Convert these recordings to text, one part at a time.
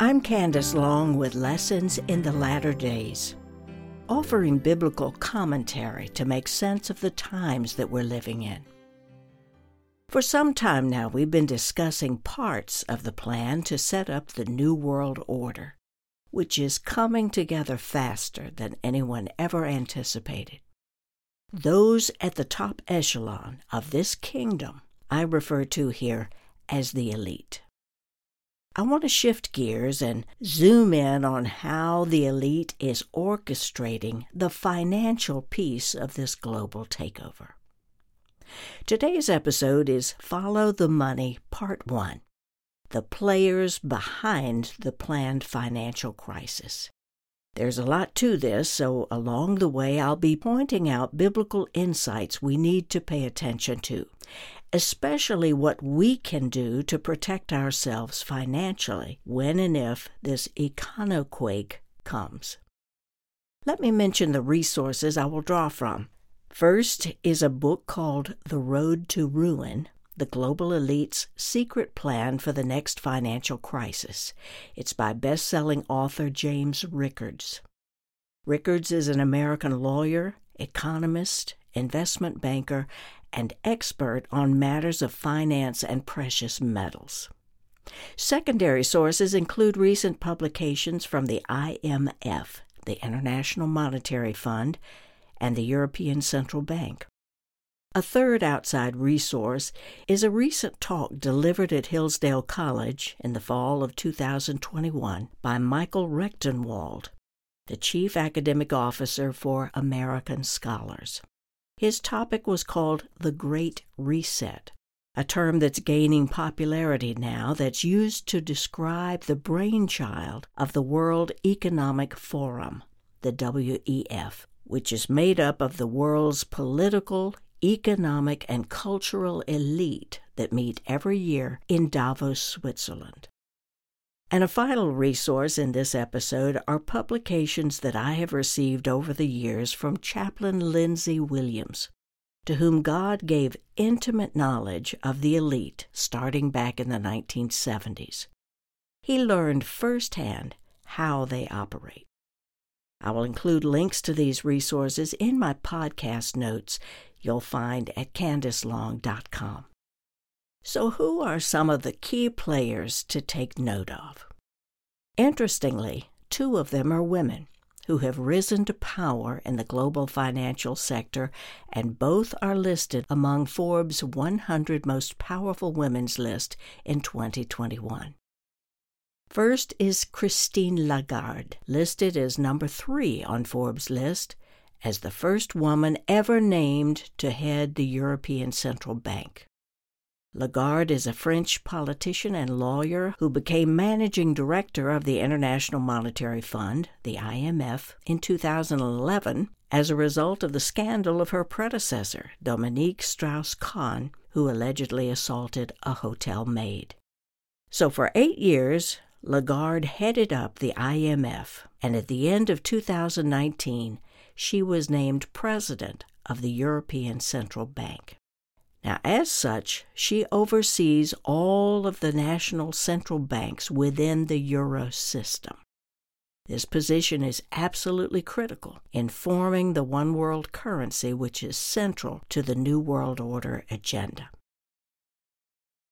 I'm Candace Long with Lessons in the Latter Days, offering biblical commentary to make sense of the times that we're living in. For some time now, we've been discussing parts of the plan to set up the New World Order, which is coming together faster than anyone ever anticipated. Those at the top echelon of this kingdom I refer to here as the elite. I want to shift gears and zoom in on how the elite is orchestrating the financial piece of this global takeover. Today's episode is Follow the Money Part 1 The Players Behind the Planned Financial Crisis. There's a lot to this, so along the way I'll be pointing out biblical insights we need to pay attention to, especially what we can do to protect ourselves financially when and if this econoquake comes. Let me mention the resources I will draw from. First is a book called The Road to Ruin The Global Elite's Secret Plan for the Next Financial Crisis. It's by best selling author James Rickards. Rickards is an American lawyer, economist, investment banker, and expert on matters of finance and precious metals. Secondary sources include recent publications from the IMF, the International Monetary Fund, and the European Central Bank. A third outside resource is a recent talk delivered at Hillsdale College in the fall of 2021 by Michael Rectenwald, the Chief Academic Officer for American Scholars. His topic was called the Great Reset, a term that's gaining popularity now that's used to describe the brainchild of the World Economic Forum, the WEF, which is made up of the world's political, economic, and cultural elite that meet every year in Davos, Switzerland. And a final resource in this episode are publications that I have received over the years from Chaplain Lindsey Williams, to whom God gave intimate knowledge of the elite starting back in the 1970s. He learned firsthand how they operate. I will include links to these resources in my podcast notes you'll find at candacelong.com. So, who are some of the key players to take note of? Interestingly, two of them are women who have risen to power in the global financial sector, and both are listed among Forbes' 100 Most Powerful Women's list in 2021. First is Christine Lagarde, listed as number three on Forbes' list as the first woman ever named to head the European Central Bank. Lagarde is a French politician and lawyer who became managing director of the International Monetary Fund, the IMF, in 2011 as a result of the scandal of her predecessor, Dominique Strauss Kahn, who allegedly assaulted a hotel maid. So for eight years, Lagarde headed up the IMF, and at the end of 2019, she was named president of the European Central Bank. Now, as such, she oversees all of the national central banks within the euro system. This position is absolutely critical in forming the one world currency, which is central to the New World Order agenda.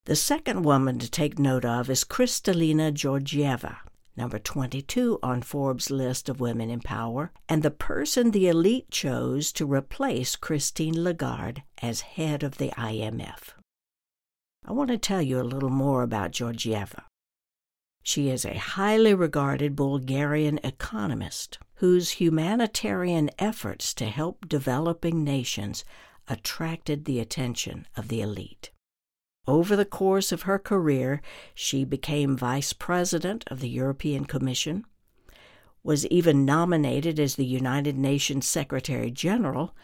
The second woman to take note of is Kristalina Georgieva, number 22 on Forbes' list of women in power, and the person the elite chose to replace Christine Lagarde as head of the IMF. I want to tell you a little more about Georgieva. She is a highly regarded Bulgarian economist whose humanitarian efforts to help developing nations attracted the attention of the elite. Over the course of her career, she became vice president of the European Commission, was even nominated as the United Nations Secretary General,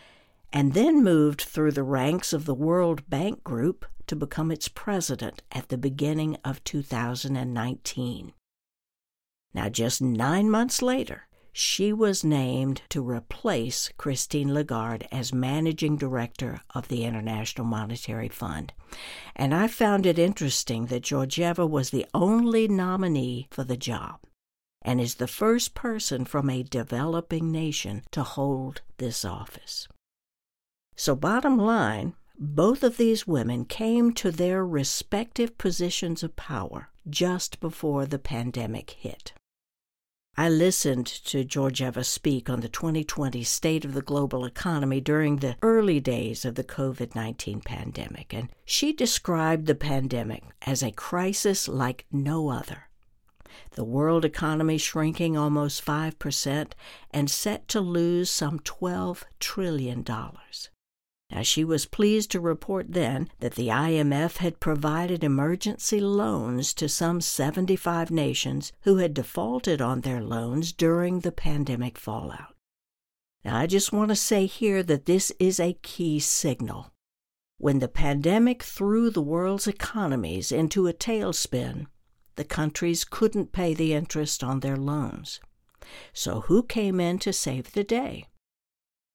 and then moved through the ranks of the World Bank Group to become its president at the beginning of 2019. Now, just nine months later, she was named to replace Christine Lagarde as managing director of the International Monetary Fund. And I found it interesting that Georgieva was the only nominee for the job and is the first person from a developing nation to hold this office. So, bottom line, both of these women came to their respective positions of power just before the pandemic hit. I listened to Georgieva speak on the 2020 State of the Global Economy during the early days of the COVID 19 pandemic, and she described the pandemic as a crisis like no other. The world economy shrinking almost 5% and set to lose some $12 trillion. Now, she was pleased to report then that the IMF had provided emergency loans to some 75 nations who had defaulted on their loans during the pandemic fallout. Now, I just want to say here that this is a key signal. When the pandemic threw the world's economies into a tailspin, the countries couldn't pay the interest on their loans. So, who came in to save the day?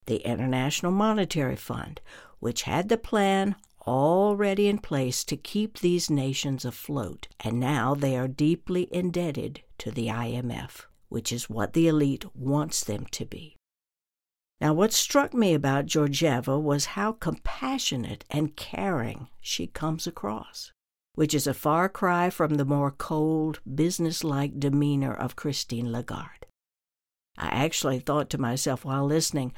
The International Monetary Fund, which had the plan already in place to keep these nations afloat, and now they are deeply indebted to the IMF, which is what the elite wants them to be. Now, what struck me about Georgieva was how compassionate and caring she comes across, which is a far cry from the more cold, businesslike demeanor of Christine Lagarde. I actually thought to myself while listening,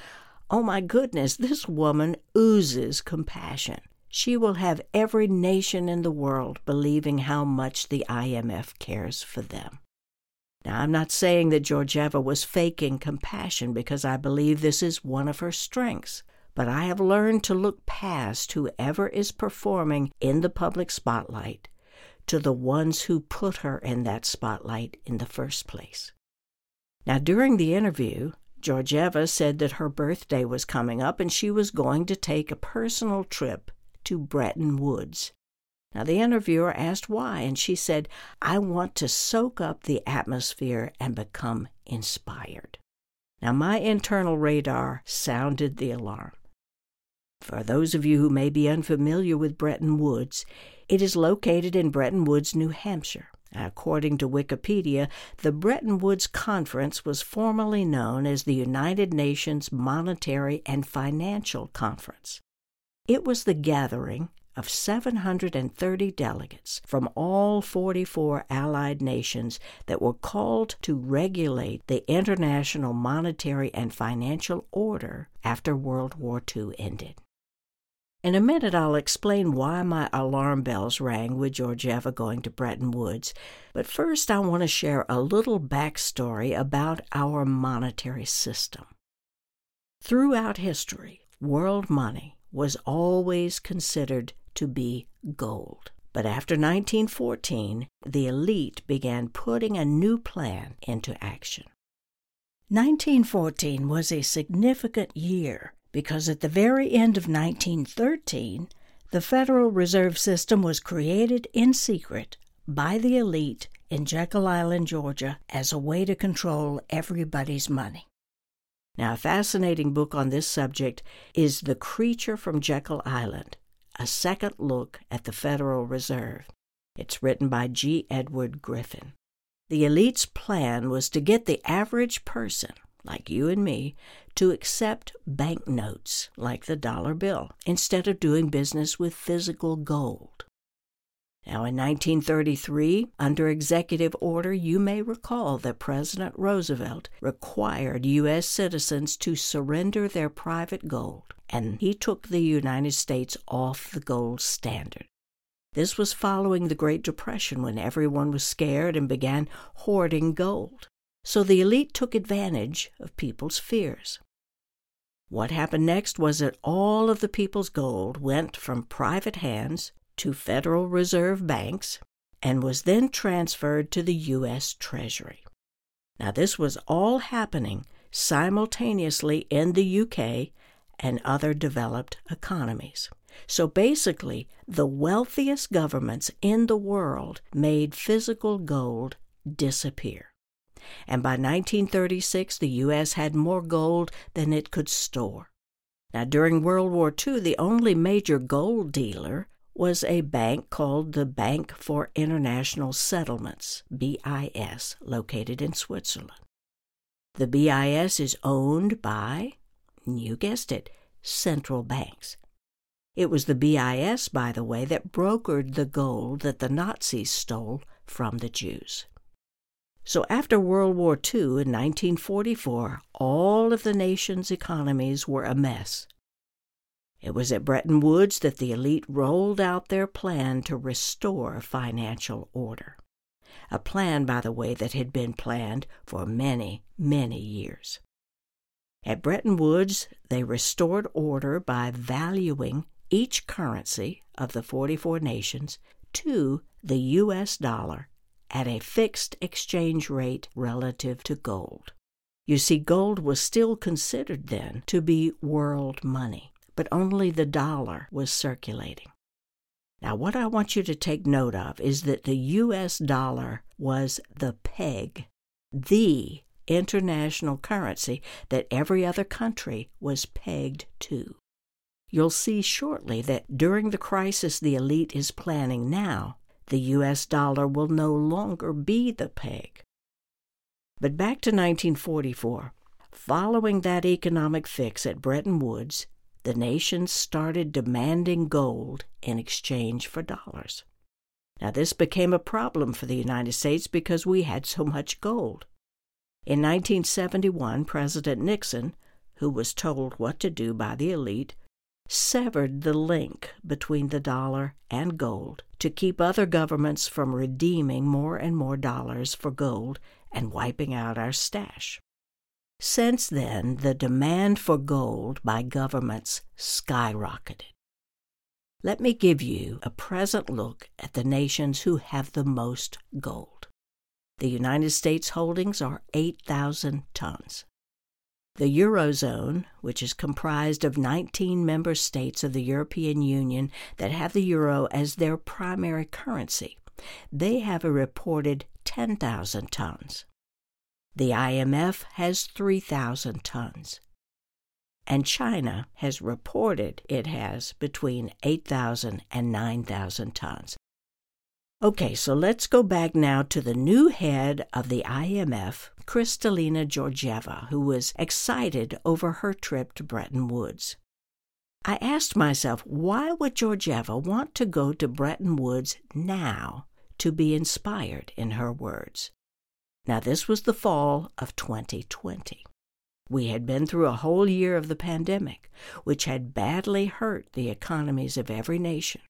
Oh my goodness, this woman oozes compassion. She will have every nation in the world believing how much the IMF cares for them. Now, I'm not saying that Georgieva was faking compassion because I believe this is one of her strengths, but I have learned to look past whoever is performing in the public spotlight to the ones who put her in that spotlight in the first place. Now, during the interview, Georgieva said that her birthday was coming up and she was going to take a personal trip to Bretton Woods. Now, the interviewer asked why, and she said, I want to soak up the atmosphere and become inspired. Now, my internal radar sounded the alarm. For those of you who may be unfamiliar with Bretton Woods, it is located in Bretton Woods, New Hampshire. According to Wikipedia, the Bretton Woods Conference was formerly known as the United Nations Monetary and Financial Conference. It was the gathering of 730 delegates from all 44 allied nations that were called to regulate the international monetary and financial order after World War II ended. In a minute, I'll explain why my alarm bells rang with Georgieva going to Bretton Woods, but first I want to share a little backstory about our monetary system. Throughout history, world money was always considered to be gold. But after 1914, the elite began putting a new plan into action. 1914 was a significant year because at the very end of 1913, the Federal Reserve System was created in secret by the elite in Jekyll Island, Georgia, as a way to control everybody's money. Now, a fascinating book on this subject is The Creature from Jekyll Island, a second look at the Federal Reserve. It's written by G. Edward Griffin. The elite's plan was to get the average person, like you and me, to accept banknotes like the dollar bill instead of doing business with physical gold. Now, in 1933, under executive order, you may recall that President Roosevelt required U.S. citizens to surrender their private gold, and he took the United States off the gold standard. This was following the Great Depression when everyone was scared and began hoarding gold. So the elite took advantage of people's fears. What happened next was that all of the people's gold went from private hands to Federal Reserve banks and was then transferred to the U.S. Treasury. Now, this was all happening simultaneously in the UK and other developed economies. So basically, the wealthiest governments in the world made physical gold disappear. And by 1936, the U.S. had more gold than it could store. Now, during World War II, the only major gold dealer was a bank called the Bank for International Settlements, BIS, located in Switzerland. The BIS is owned by, you guessed it, central banks. It was the BIS, by the way, that brokered the gold that the Nazis stole from the Jews. So after World War II in 1944, all of the nation's economies were a mess. It was at Bretton Woods that the elite rolled out their plan to restore financial order. A plan, by the way, that had been planned for many, many years. At Bretton Woods, they restored order by valuing each currency of the 44 nations to the U.S. dollar at a fixed exchange rate relative to gold. You see, gold was still considered then to be world money, but only the dollar was circulating. Now, what I want you to take note of is that the U.S. dollar was the peg, the international currency that every other country was pegged to. You'll see shortly that during the crisis the elite is planning now, the U.S. dollar will no longer be the peg. But back to 1944. Following that economic fix at Bretton Woods, the nations started demanding gold in exchange for dollars. Now, this became a problem for the United States because we had so much gold. In 1971, President Nixon, who was told what to do by the elite, severed the link between the dollar and gold to keep other governments from redeeming more and more dollars for gold and wiping out our stash. Since then, the demand for gold by governments skyrocketed. Let me give you a present look at the nations who have the most gold. The United States holdings are 8,000 tons. The Eurozone, which is comprised of 19 member states of the European Union that have the euro as their primary currency, they have a reported 10,000 tons. The IMF has 3,000 tons. And China has reported it has between 8,000 and 9,000 tons. Okay, so let's go back now to the new head of the IMF, Kristalina Georgieva, who was excited over her trip to Bretton Woods. I asked myself, why would Georgieva want to go to Bretton Woods now to be inspired, in her words? Now, this was the fall of 2020. We had been through a whole year of the pandemic, which had badly hurt the economies of every nation.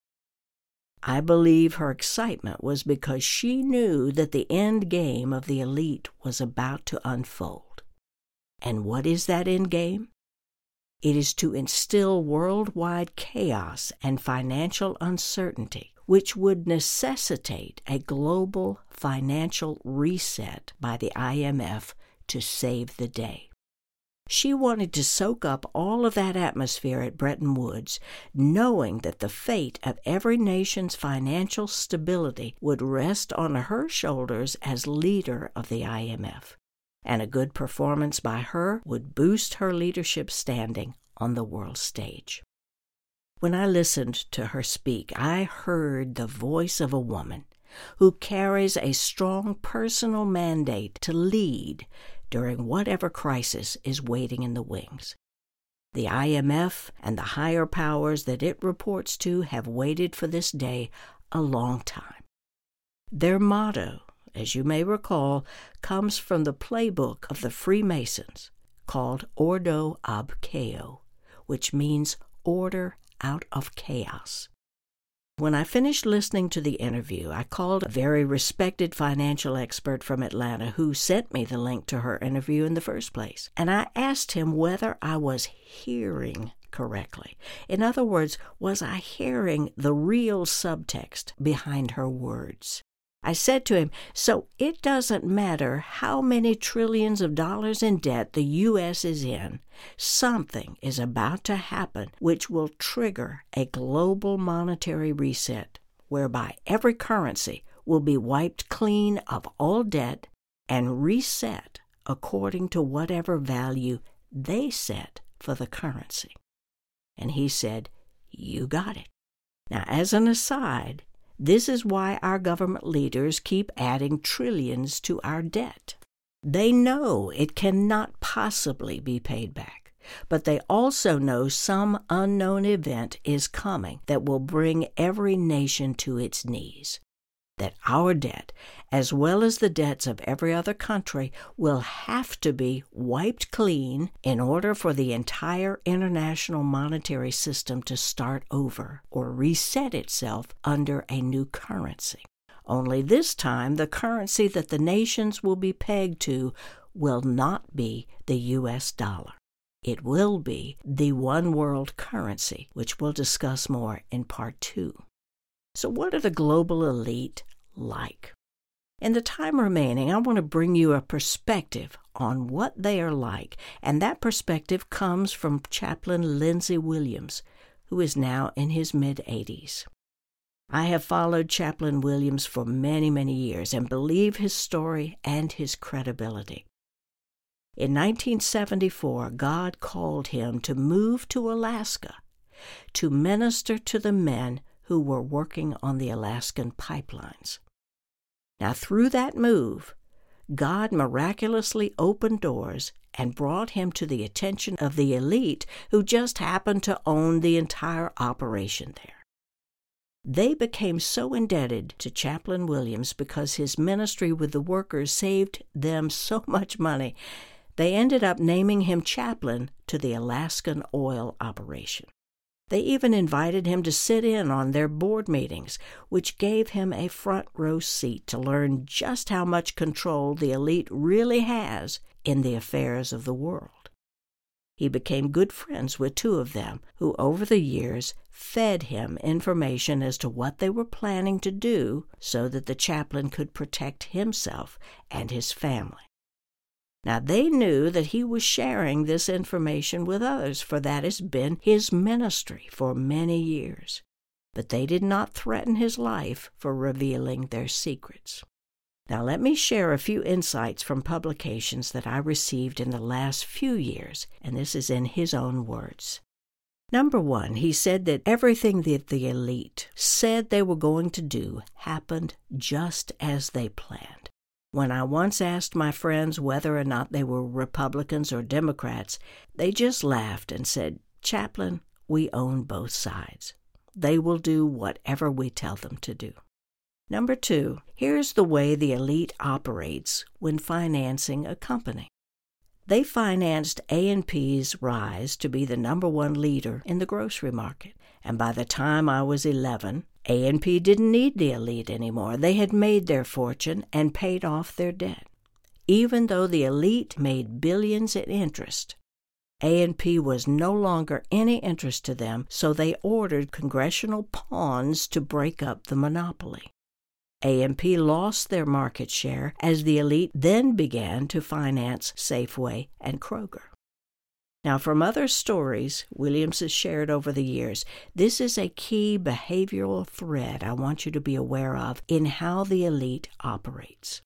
I believe her excitement was because she knew that the end game of the elite was about to unfold. And what is that end game? It is to instill worldwide chaos and financial uncertainty, which would necessitate a global financial reset by the IMF to save the day. She wanted to soak up all of that atmosphere at Bretton Woods, knowing that the fate of every nation's financial stability would rest on her shoulders as leader of the IMF. And a good performance by her would boost her leadership standing on the world stage. When I listened to her speak, I heard the voice of a woman who carries a strong personal mandate to lead during whatever crisis is waiting in the wings. The IMF and the higher powers that it reports to have waited for this day a long time. Their motto, as you may recall, comes from the playbook of the Freemasons called Ordo ab Chao, which means order out of chaos. When I finished listening to the interview, I called a very respected financial expert from Atlanta who sent me the link to her interview in the first place. And I asked him whether I was hearing correctly. In other words, was I hearing the real subtext behind her words? I said to him, So it doesn't matter how many trillions of dollars in debt the U.S. is in, something is about to happen which will trigger a global monetary reset, whereby every currency will be wiped clean of all debt and reset according to whatever value they set for the currency. And he said, You got it. Now, as an aside, this is why our government leaders keep adding trillions to our debt. They know it cannot possibly be paid back, but they also know some unknown event is coming that will bring every nation to its knees that our debt, as well as the debts of every other country, will have to be wiped clean in order for the entire international monetary system to start over or reset itself under a new currency. Only this time, the currency that the nations will be pegged to will not be the U.S. dollar. It will be the one world currency, which we'll discuss more in part two. So, what are the global elite like? In the time remaining, I want to bring you a perspective on what they are like, and that perspective comes from Chaplain Lindsey Williams, who is now in his mid 80s. I have followed Chaplain Williams for many, many years and believe his story and his credibility. In 1974, God called him to move to Alaska to minister to the men who were working on the Alaskan pipelines. Now, through that move, God miraculously opened doors and brought him to the attention of the elite who just happened to own the entire operation there. They became so indebted to Chaplain Williams because his ministry with the workers saved them so much money, they ended up naming him chaplain to the Alaskan oil operation. They even invited him to sit in on their board meetings, which gave him a front row seat to learn just how much control the elite really has in the affairs of the world. He became good friends with two of them, who over the years fed him information as to what they were planning to do so that the chaplain could protect himself and his family. Now they knew that he was sharing this information with others, for that has been his ministry for many years. But they did not threaten his life for revealing their secrets. Now let me share a few insights from publications that I received in the last few years, and this is in his own words. Number one, he said that everything that the elite said they were going to do happened just as they planned. When I once asked my friends whether or not they were Republicans or Democrats, they just laughed and said, Chaplain, we own both sides. They will do whatever we tell them to do. Number two, here's the way the elite operates when financing a company. They financed A&P's rise to be the number one leader in the grocery market, and by the time I was 11, A&P didn't need the elite anymore. They had made their fortune and paid off their debt. Even though the elite made billions in interest, A&P was no longer any interest to them, so they ordered congressional pawns to break up the monopoly. A&P lost their market share as the elite then began to finance Safeway and Kroger. Now, from other stories Williams has shared over the years, this is a key behavioral thread I want you to be aware of in how the elite operates.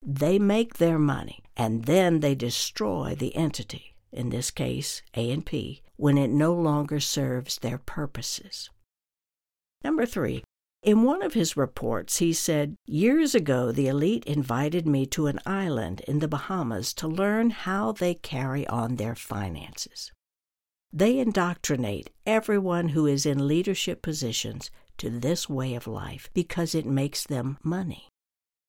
They make their money and then they destroy the entity, in this case A&P, when it no longer serves their purposes. Number three, in one of his reports, he said, Years ago, the elite invited me to an island in the Bahamas to learn how they carry on their finances. They indoctrinate everyone who is in leadership positions to this way of life because it makes them money.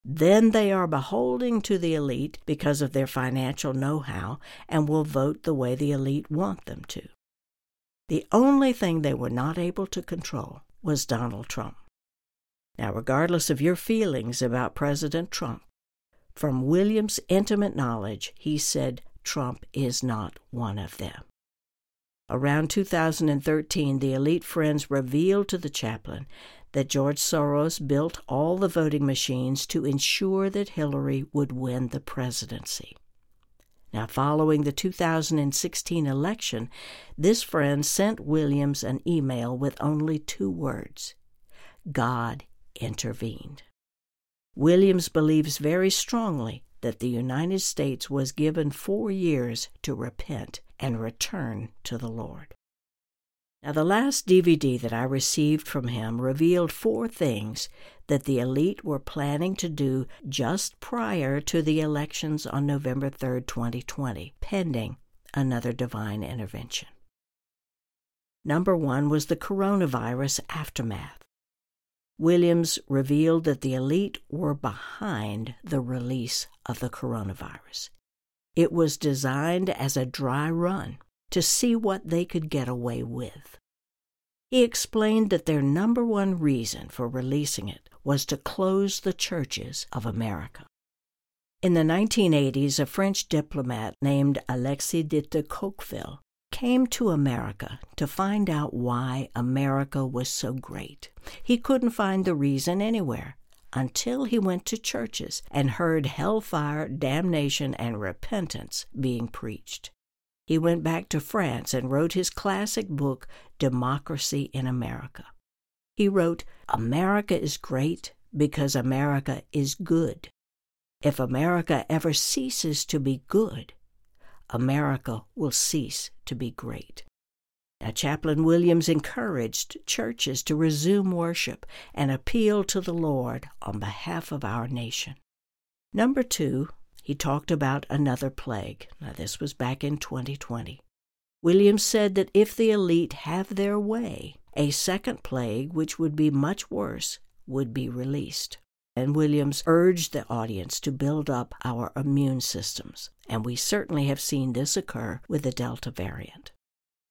Then they are beholding to the elite because of their financial know how and will vote the way the elite want them to. The only thing they were not able to control was Donald Trump. Now, regardless of your feelings about President Trump, from William's intimate knowledge, he said Trump is not one of them. Around 2013, the elite friends revealed to the chaplain that George Soros built all the voting machines to ensure that Hillary would win the presidency. Now, following the 2016 election, this friend sent Williams an email with only two words God intervened. Williams believes very strongly that the United States was given four years to repent and return to the Lord. Now, the last DVD that I received from him revealed four things that the elite were planning to do just prior to the elections on November 3, 2020, pending another divine intervention. Number one was the coronavirus aftermath. Williams revealed that the elite were behind the release of the coronavirus. It was designed as a dry run to see what they could get away with. He explained that their number one reason for releasing it was to close the churches of America. In the 1980s, a French diplomat named Alexis de Tocqueville came to America to find out why America was so great. He couldn't find the reason anywhere until he went to churches and heard hellfire, damnation, and repentance being preached. He went back to France and wrote his classic book, Democracy in America. He wrote, America is great because America is good. If America ever ceases to be good, America will cease to be great. Now, Chaplain Williams encouraged churches to resume worship and appeal to the Lord on behalf of our nation. Number two, he talked about another plague. Now, this was back in 2020. Williams said that if the elite have their way, a second plague, which would be much worse, would be released. And Williams urged the audience to build up our immune systems, and we certainly have seen this occur with the Delta variant.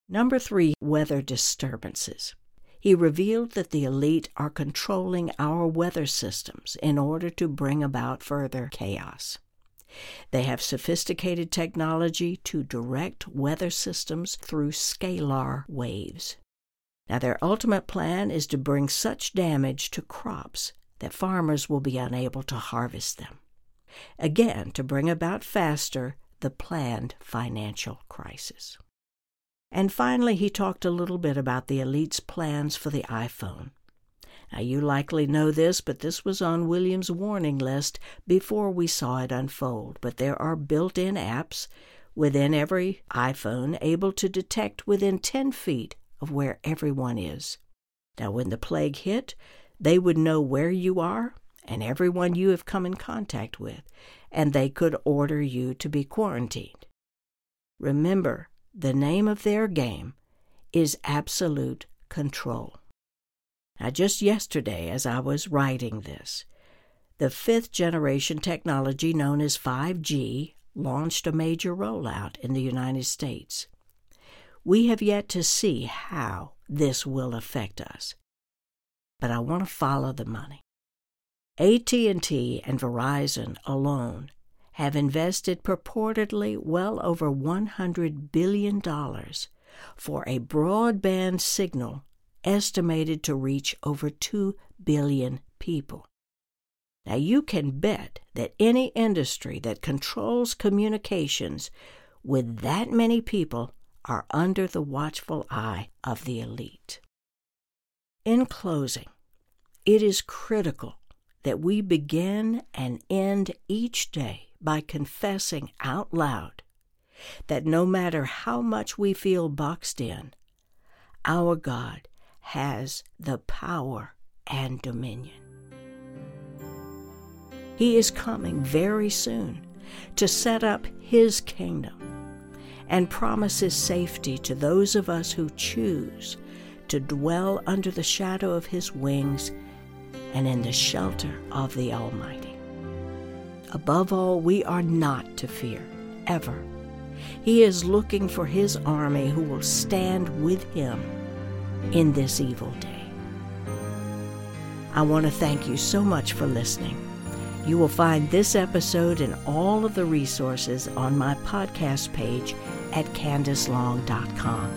Number three, weather disturbances. He revealed that the elite are controlling our weather systems in order to bring about further chaos. They have sophisticated technology to direct weather systems through scalar waves. Now, their ultimate plan is to bring such damage to crops that farmers will be unable to harvest them. Again, to bring about faster the planned financial crisis. And finally, he talked a little bit about the elite's plans for the iPhone. Now, you likely know this, but this was on Williams' warning list before we saw it unfold. But there are built in apps within every iPhone able to detect within 10 feet of where everyone is. Now, when the plague hit, they would know where you are and everyone you have come in contact with, and they could order you to be quarantined. Remember, the name of their game is absolute control. Now, just yesterday, as I was writing this, the fifth generation technology known as 5G launched a major rollout in the United States. We have yet to see how this will affect us. But I want to follow the money. AT&T and Verizon alone have invested purportedly well over $100 billion for a broadband signal estimated to reach over 2 billion people. Now, you can bet that any industry that controls communications with that many people are under the watchful eye of the elite. In closing, it is critical that we begin and end each day by confessing out loud that no matter how much we feel boxed in, our God has the power and dominion. He is coming very soon to set up His kingdom and promises safety to those of us who choose to dwell under the shadow of His wings and in the shelter of the Almighty. Above all, we are not to fear, ever. He is looking for His army who will stand with Him in this evil day. I want to thank you so much for listening. You will find this episode and all of the resources on my podcast page at candacelong.com.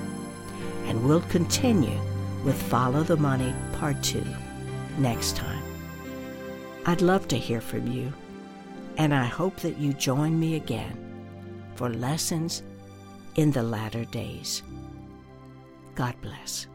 And we'll continue with Follow the Money Part 2 next time. I'd love to hear from you, and I hope that you join me again for lessons in the latter days. God bless.